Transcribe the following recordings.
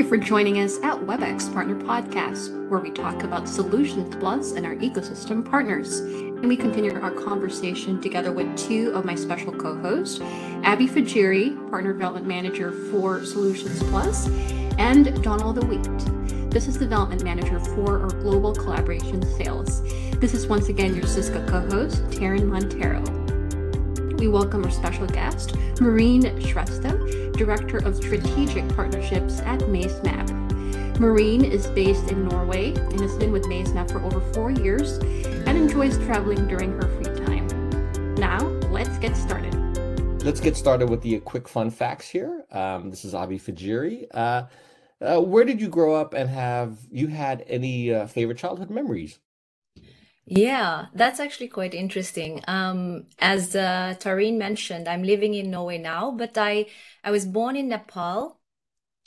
you for joining us at WebEx Partner Podcast, where we talk about Solutions Plus and our ecosystem partners. And we continue our conversation together with two of my special co hosts, Abby Fajiri, Partner Development Manager for Solutions Plus, and Donald the Wheat, Business Development Manager for our Global Collaboration Sales. This is once again your Cisco co host, Taryn Montero we welcome our special guest, Maureen Shrestha, Director of Strategic Partnerships at MazeMap. Maureen is based in Norway and has been with MazeMap for over four years and enjoys traveling during her free time. Now, let's get started. Let's get started with the quick fun facts here. Um, this is Abby Fajiri. Uh, uh, where did you grow up and have you had any uh, favorite childhood memories? Yeah, that's actually quite interesting. Um, as uh, Tareen mentioned, I'm living in Norway now, but I I was born in Nepal.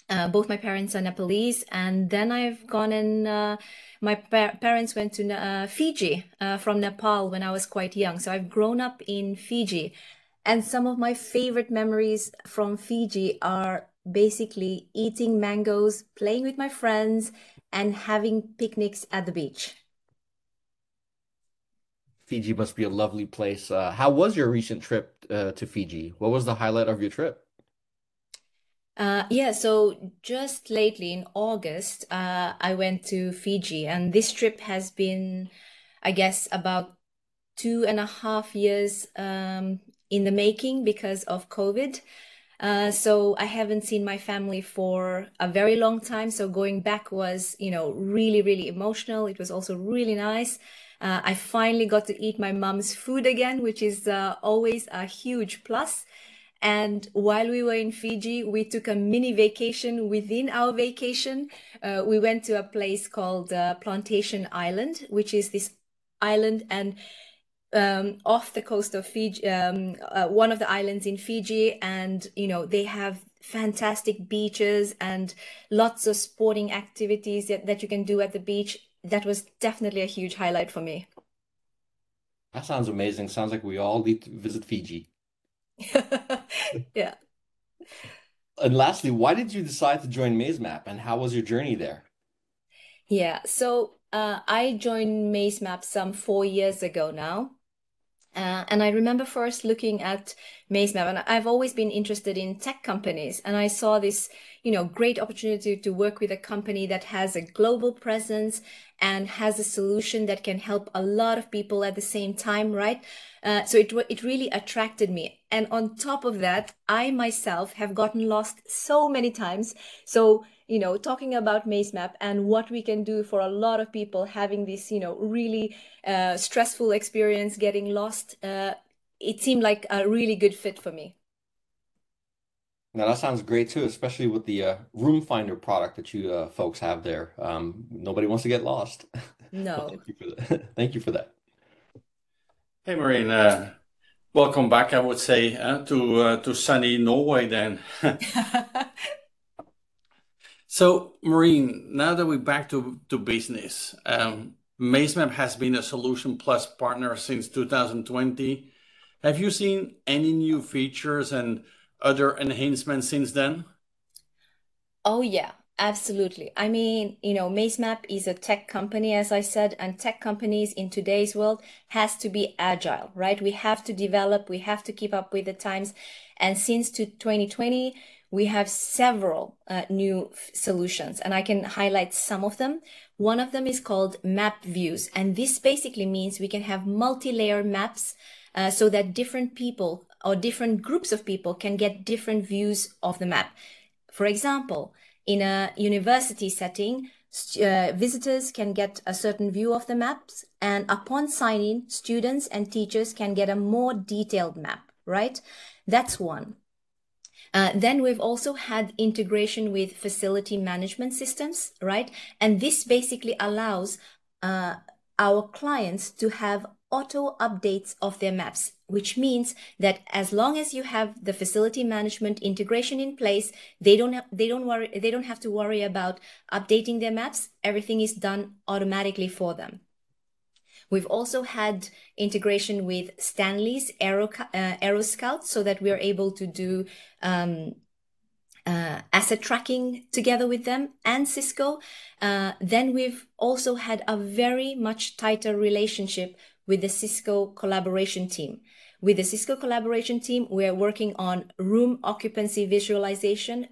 Uh, both my parents are Nepalese, and then I've gone and uh, my pa- parents went to uh, Fiji uh, from Nepal when I was quite young. So I've grown up in Fiji, and some of my favorite memories from Fiji are basically eating mangoes, playing with my friends, and having picnics at the beach. Fiji must be a lovely place. Uh, how was your recent trip uh, to Fiji? What was the highlight of your trip? Uh, yeah, so just lately in August, uh, I went to Fiji, and this trip has been, I guess, about two and a half years um, in the making because of COVID. Uh, so I haven't seen my family for a very long time. So going back was, you know, really, really emotional. It was also really nice. Uh, I finally got to eat my mom's food again, which is uh, always a huge plus. And while we were in Fiji, we took a mini vacation within our vacation. Uh, we went to a place called uh, Plantation Island, which is this island and um, off the coast of Fiji, um, uh, one of the islands in Fiji. And, you know, they have fantastic beaches and lots of sporting activities that, that you can do at the beach that was definitely a huge highlight for me. That sounds amazing. Sounds like we all need to visit Fiji. yeah. And lastly, why did you decide to join MazeMap and how was your journey there? Yeah, so uh, I joined MazeMap some four years ago now. Uh, and I remember first looking at MazeMap, and I've always been interested in tech companies. And I saw this, you know, great opportunity to work with a company that has a global presence and has a solution that can help a lot of people at the same time, right? Uh, so it it really attracted me. And on top of that, I myself have gotten lost so many times. So you know, talking about MazeMap and what we can do for a lot of people having this, you know, really uh, stressful experience, getting lost, uh, it seemed like a really good fit for me. Now that sounds great too, especially with the uh, Room Finder product that you uh, folks have there. Um, nobody wants to get lost. No. thank you for that. thank you for that. Hey, Maureen. Uh, welcome back, I would say, uh, to uh, to sunny Norway then. So, Maureen, now that we're back to, to business, um, MazeMap has been a Solution Plus partner since 2020. Have you seen any new features and other enhancements since then? Oh, yeah, absolutely. I mean, you know, MazeMap is a tech company, as I said, and tech companies in today's world has to be agile, right? We have to develop, we have to keep up with the times. And since to 2020, we have several uh, new solutions and I can highlight some of them. One of them is called map views. And this basically means we can have multi-layer maps uh, so that different people or different groups of people can get different views of the map. For example, in a university setting, uh, visitors can get a certain view of the maps and upon signing, students and teachers can get a more detailed map, right? That's one. Uh, then we've also had integration with facility management systems, right? And this basically allows uh, our clients to have auto updates of their maps, which means that as long as you have the facility management integration in place, they don't have, they don't worry, they don't have to worry about updating their maps. Everything is done automatically for them. We've also had integration with Stanley's Aero, uh, AeroScout so that we're able to do um, uh, asset tracking together with them and Cisco. Uh, then we've also had a very much tighter relationship with the Cisco collaboration team. With the Cisco collaboration team, we're working on room occupancy visualization,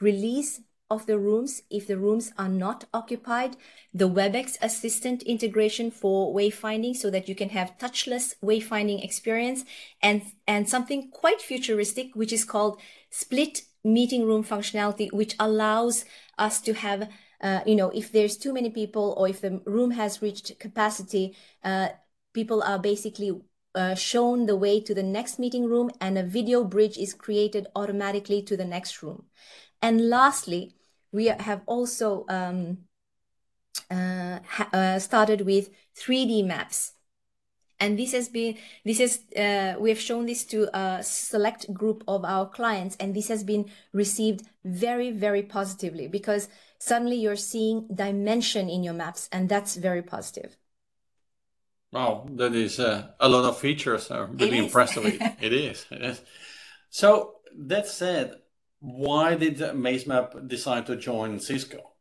release of the rooms if the rooms are not occupied, the WebEx assistant integration for wayfinding so that you can have touchless wayfinding experience and, and something quite futuristic, which is called split meeting room functionality, which allows us to have, uh, you know, if there's too many people or if the room has reached capacity, uh, people are basically uh, shown the way to the next meeting room and a video bridge is created automatically to the next room. And lastly, we have also um, uh, ha uh, started with 3D maps and this has been this is uh, we have shown this to a select group of our clients and this has been received very very positively because suddenly you're seeing dimension in your maps and that's very positive wow that is uh, a lot of features are really impressive it is it is so that said why did MazeMap decide to join cisco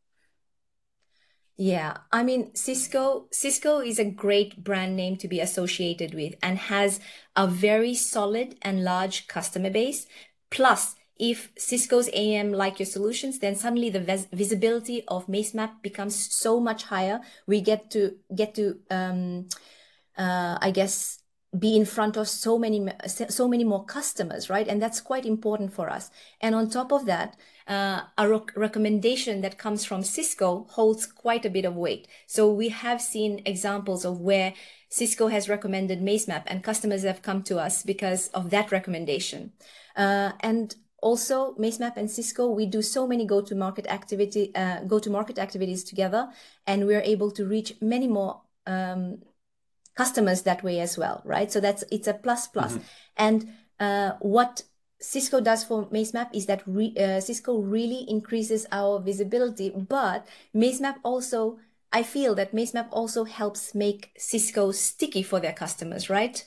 yeah, I mean Cisco Cisco is a great brand name to be associated with and has a very solid and large customer base. Plus, if Cisco's AM like your solutions, then suddenly the vis- visibility of MazeMap becomes so much higher. We get to get to um, uh, I guess be in front of so many so many more customers right? And that's quite important for us. And on top of that uh, a rec- recommendation that comes from cisco holds quite a bit of weight. So we have seen examples of where cisco has recommended mazemap and customers have come to us because of that recommendation. Uh, and also mazemap and cisco we do so many go to market activity uh, go to market activities together and we're able to reach many more um, customers that way as well, right? So that's it's a plus plus. Mm-hmm. And uh, what Cisco does for MazeMap is that re, uh, Cisco really increases our visibility, but MazeMap also, I feel that MazeMap also helps make Cisco sticky for their customers, right?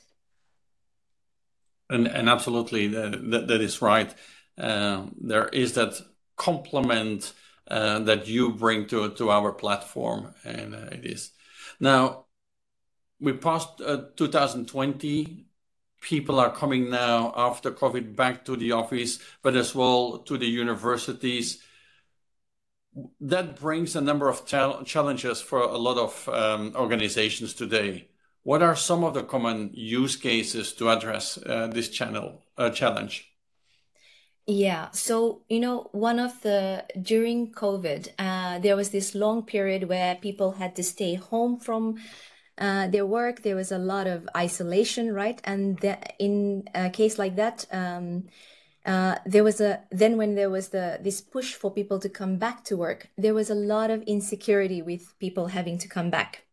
And, and absolutely, that, that is right. Uh, there is that complement uh, that you bring to to our platform, and uh, it is now we passed uh, 2020. People are coming now after COVID back to the office, but as well to the universities. That brings a number of challenges for a lot of um, organizations today. What are some of the common use cases to address uh, this channel uh, challenge? Yeah. So, you know, one of the, during COVID, uh, there was this long period where people had to stay home from uh, their work, there was a lot of isolation, right? And in a case like that, um, uh, there was a then when there was the this push for people to come back to work, there was a lot of insecurity with people having to come back.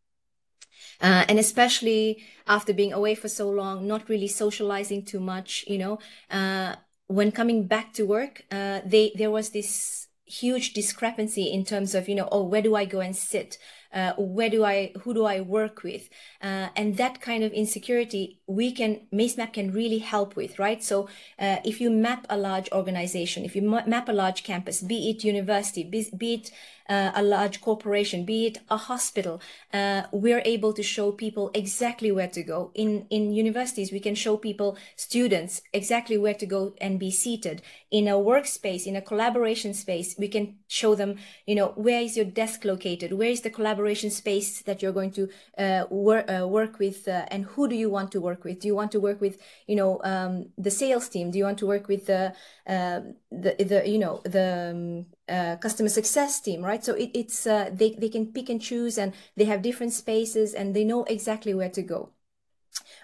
Uh, and especially after being away for so long, not really socializing too much, you know, uh, when coming back to work, uh, they there was this huge discrepancy in terms of you know oh where do i go and sit uh, where do I, who do I work with? Uh, and that kind of insecurity, we can, MazeMap can really help with, right? So uh, if you map a large organization, if you map a large campus, be it university, be, be it uh, a large corporation, be it a hospital, uh, we're able to show people exactly where to go. In in universities, we can show people, students, exactly where to go and be seated. In a workspace, in a collaboration space, we can show them, you know, where is your desk located? Where is the collaboration space that you're going to uh, wor- uh, work with, uh, and who do you want to work with? Do you want to work with, you know, um, the sales team? Do you want to work with the uh, the the you know the um, customer success team, right? So it, it's uh, they they can pick and choose, and they have different spaces, and they know exactly where to go.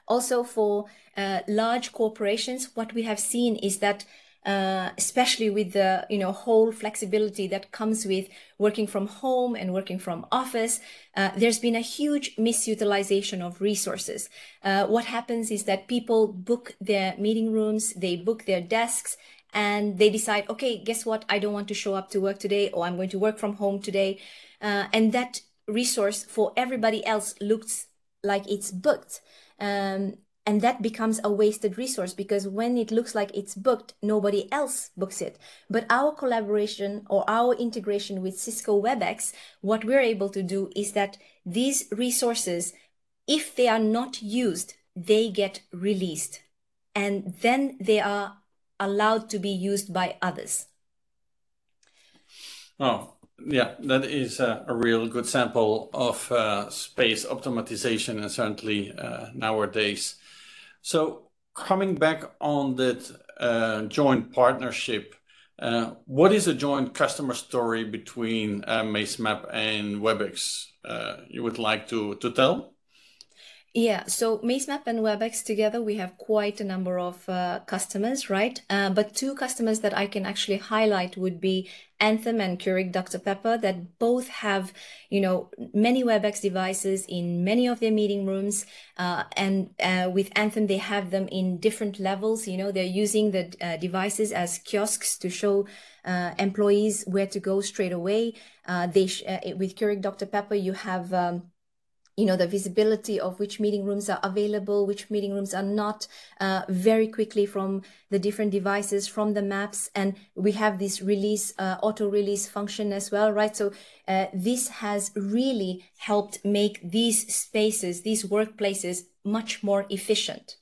Also, for uh, large corporations, what we have seen is that. Uh, especially with the you know whole flexibility that comes with working from home and working from office uh, there's been a huge misutilization of resources uh, what happens is that people book their meeting rooms they book their desks and they decide, okay, guess what? I don't want to show up to work today, or I'm going to work from home today. Uh, and that resource for everybody else looks like it's booked. Um, and that becomes a wasted resource because when it looks like it's booked nobody else books it but our collaboration or our integration with cisco webex what we're able to do is that these resources if they are not used they get released and then they are allowed to be used by others oh yeah, that is a, a real good sample of uh, space optimization, and certainly uh, nowadays. So, coming back on that uh, joint partnership, uh, what is a joint customer story between uh, MazeMap and WebEx uh, you would like to, to tell? Yeah, so MazeMap and WebEx together, we have quite a number of uh, customers, right? Uh, but two customers that I can actually highlight would be Anthem and Keurig Dr. Pepper that both have, you know, many WebEx devices in many of their meeting rooms. Uh, and uh, with Anthem, they have them in different levels. You know, they're using the uh, devices as kiosks to show uh, employees where to go straight away. they sh- with Keurig Dr. Pepper, you have um, you know the visibility of which meeting rooms are available which meeting rooms are not uh, very quickly from the different devices from the maps. And we have this release uh, auto release function as well right? So uh, this has really helped make these spaces these workplaces much more efficient.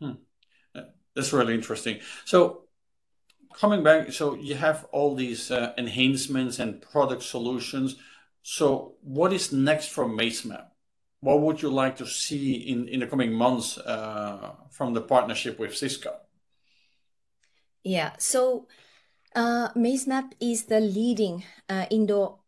Hmm. Uh, that's really interesting. So coming back so you have all these uh, enhancements and product solutions so what is next for MazeMap? What would you like to see in, in the coming months uh, from the partnership with Cisco? Yeah, so uh, MazeMap is the leading uh, indoor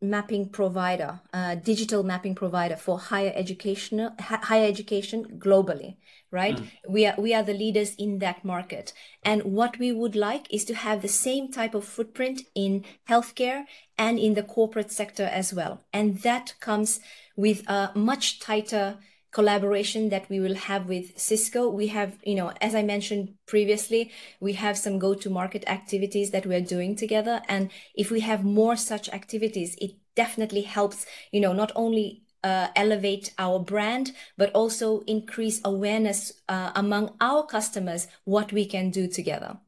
mapping provider, uh, digital mapping provider for higher education, higher education globally, right? Mm. We are we are the leaders in that market, and what we would like is to have the same type of footprint in healthcare and in the corporate sector as well, and that comes with a much tighter collaboration that we will have with Cisco. We have, you know, as I mentioned previously, we have some go to market activities that we're doing together. And if we have more such activities, it definitely helps, you know, not only uh, elevate our brand, but also increase awareness uh, among our customers what we can do together.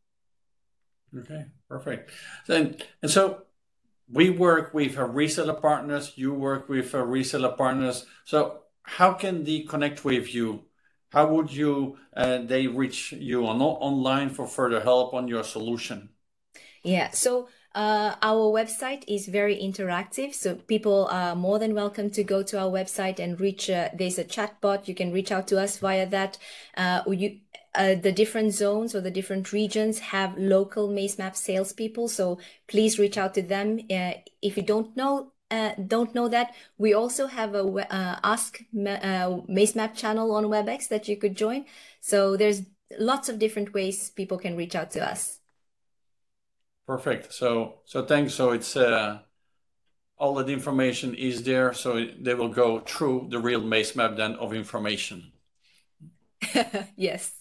Okay, perfect. Then, and so we work with our reseller partners, you work with our reseller partners. So how can they connect with you? How would you uh, they reach you on online for further help on your solution? Yeah, so uh, our website is very interactive, so people are more than welcome to go to our website and reach. Uh, there's a chat bot. You can reach out to us via that. Uh, you, uh, the different zones or the different regions have local MazeMap salespeople, so please reach out to them. Uh, if you don't know uh, don't know that, we also have a uh, Ask uh, MazeMap channel on WebEx that you could join. So there's lots of different ways people can reach out to us. Perfect. So so thanks. So it's uh, all that information is there, so they will go through the real MazeMap then of information. yes.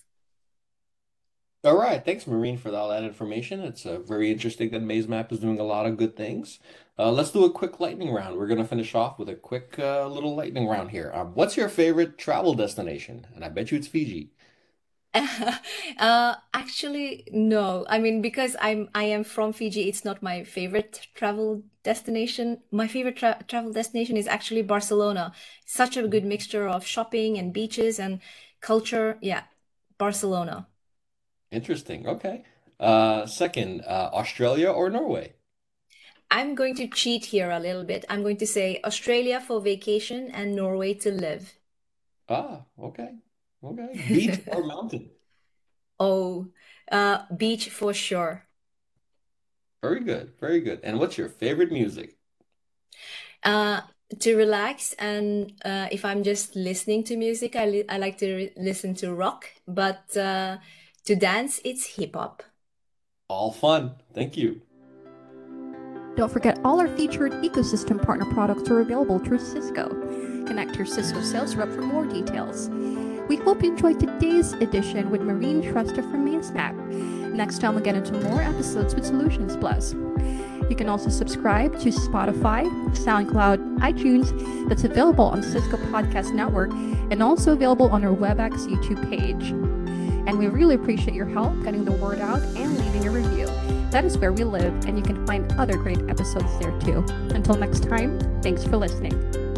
All right. Thanks, Marine, for all that information. It's uh, very interesting that MazeMap is doing a lot of good things. Uh, let's do a quick lightning round. We're going to finish off with a quick uh, little lightning round here. Um, what's your favorite travel destination? And I bet you it's Fiji. uh, actually, no. I mean, because I'm I am from Fiji, it's not my favorite travel destination. My favorite tra travel destination is actually Barcelona. Such a good mixture of shopping and beaches and culture. Yeah, Barcelona. Interesting. Okay. Uh, second, uh, Australia or Norway? I'm going to cheat here a little bit. I'm going to say Australia for vacation and Norway to live. Ah, okay. Okay. Beach or mountain? Oh, uh, beach for sure. Very good. Very good. And what's your favorite music? Uh, to relax and uh, if I'm just listening to music, I, I like to listen to rock, but uh, to dance, it's hip hop. All fun. Thank you. Don't forget all our featured ecosystem partner products are available through Cisco. Connect your Cisco sales rep for more details. We hope you enjoyed today's edition with Marine Shrestha from MazeMap. Next time we'll get into more episodes with Solutions Plus. You can also subscribe to Spotify, SoundCloud, iTunes, that's available on Cisco Podcast Network, and also available on our WebEx YouTube page. And we really appreciate your help getting the word out and leaving a review. That is where we live, and you can find other great episodes there too. Until next time, thanks for listening.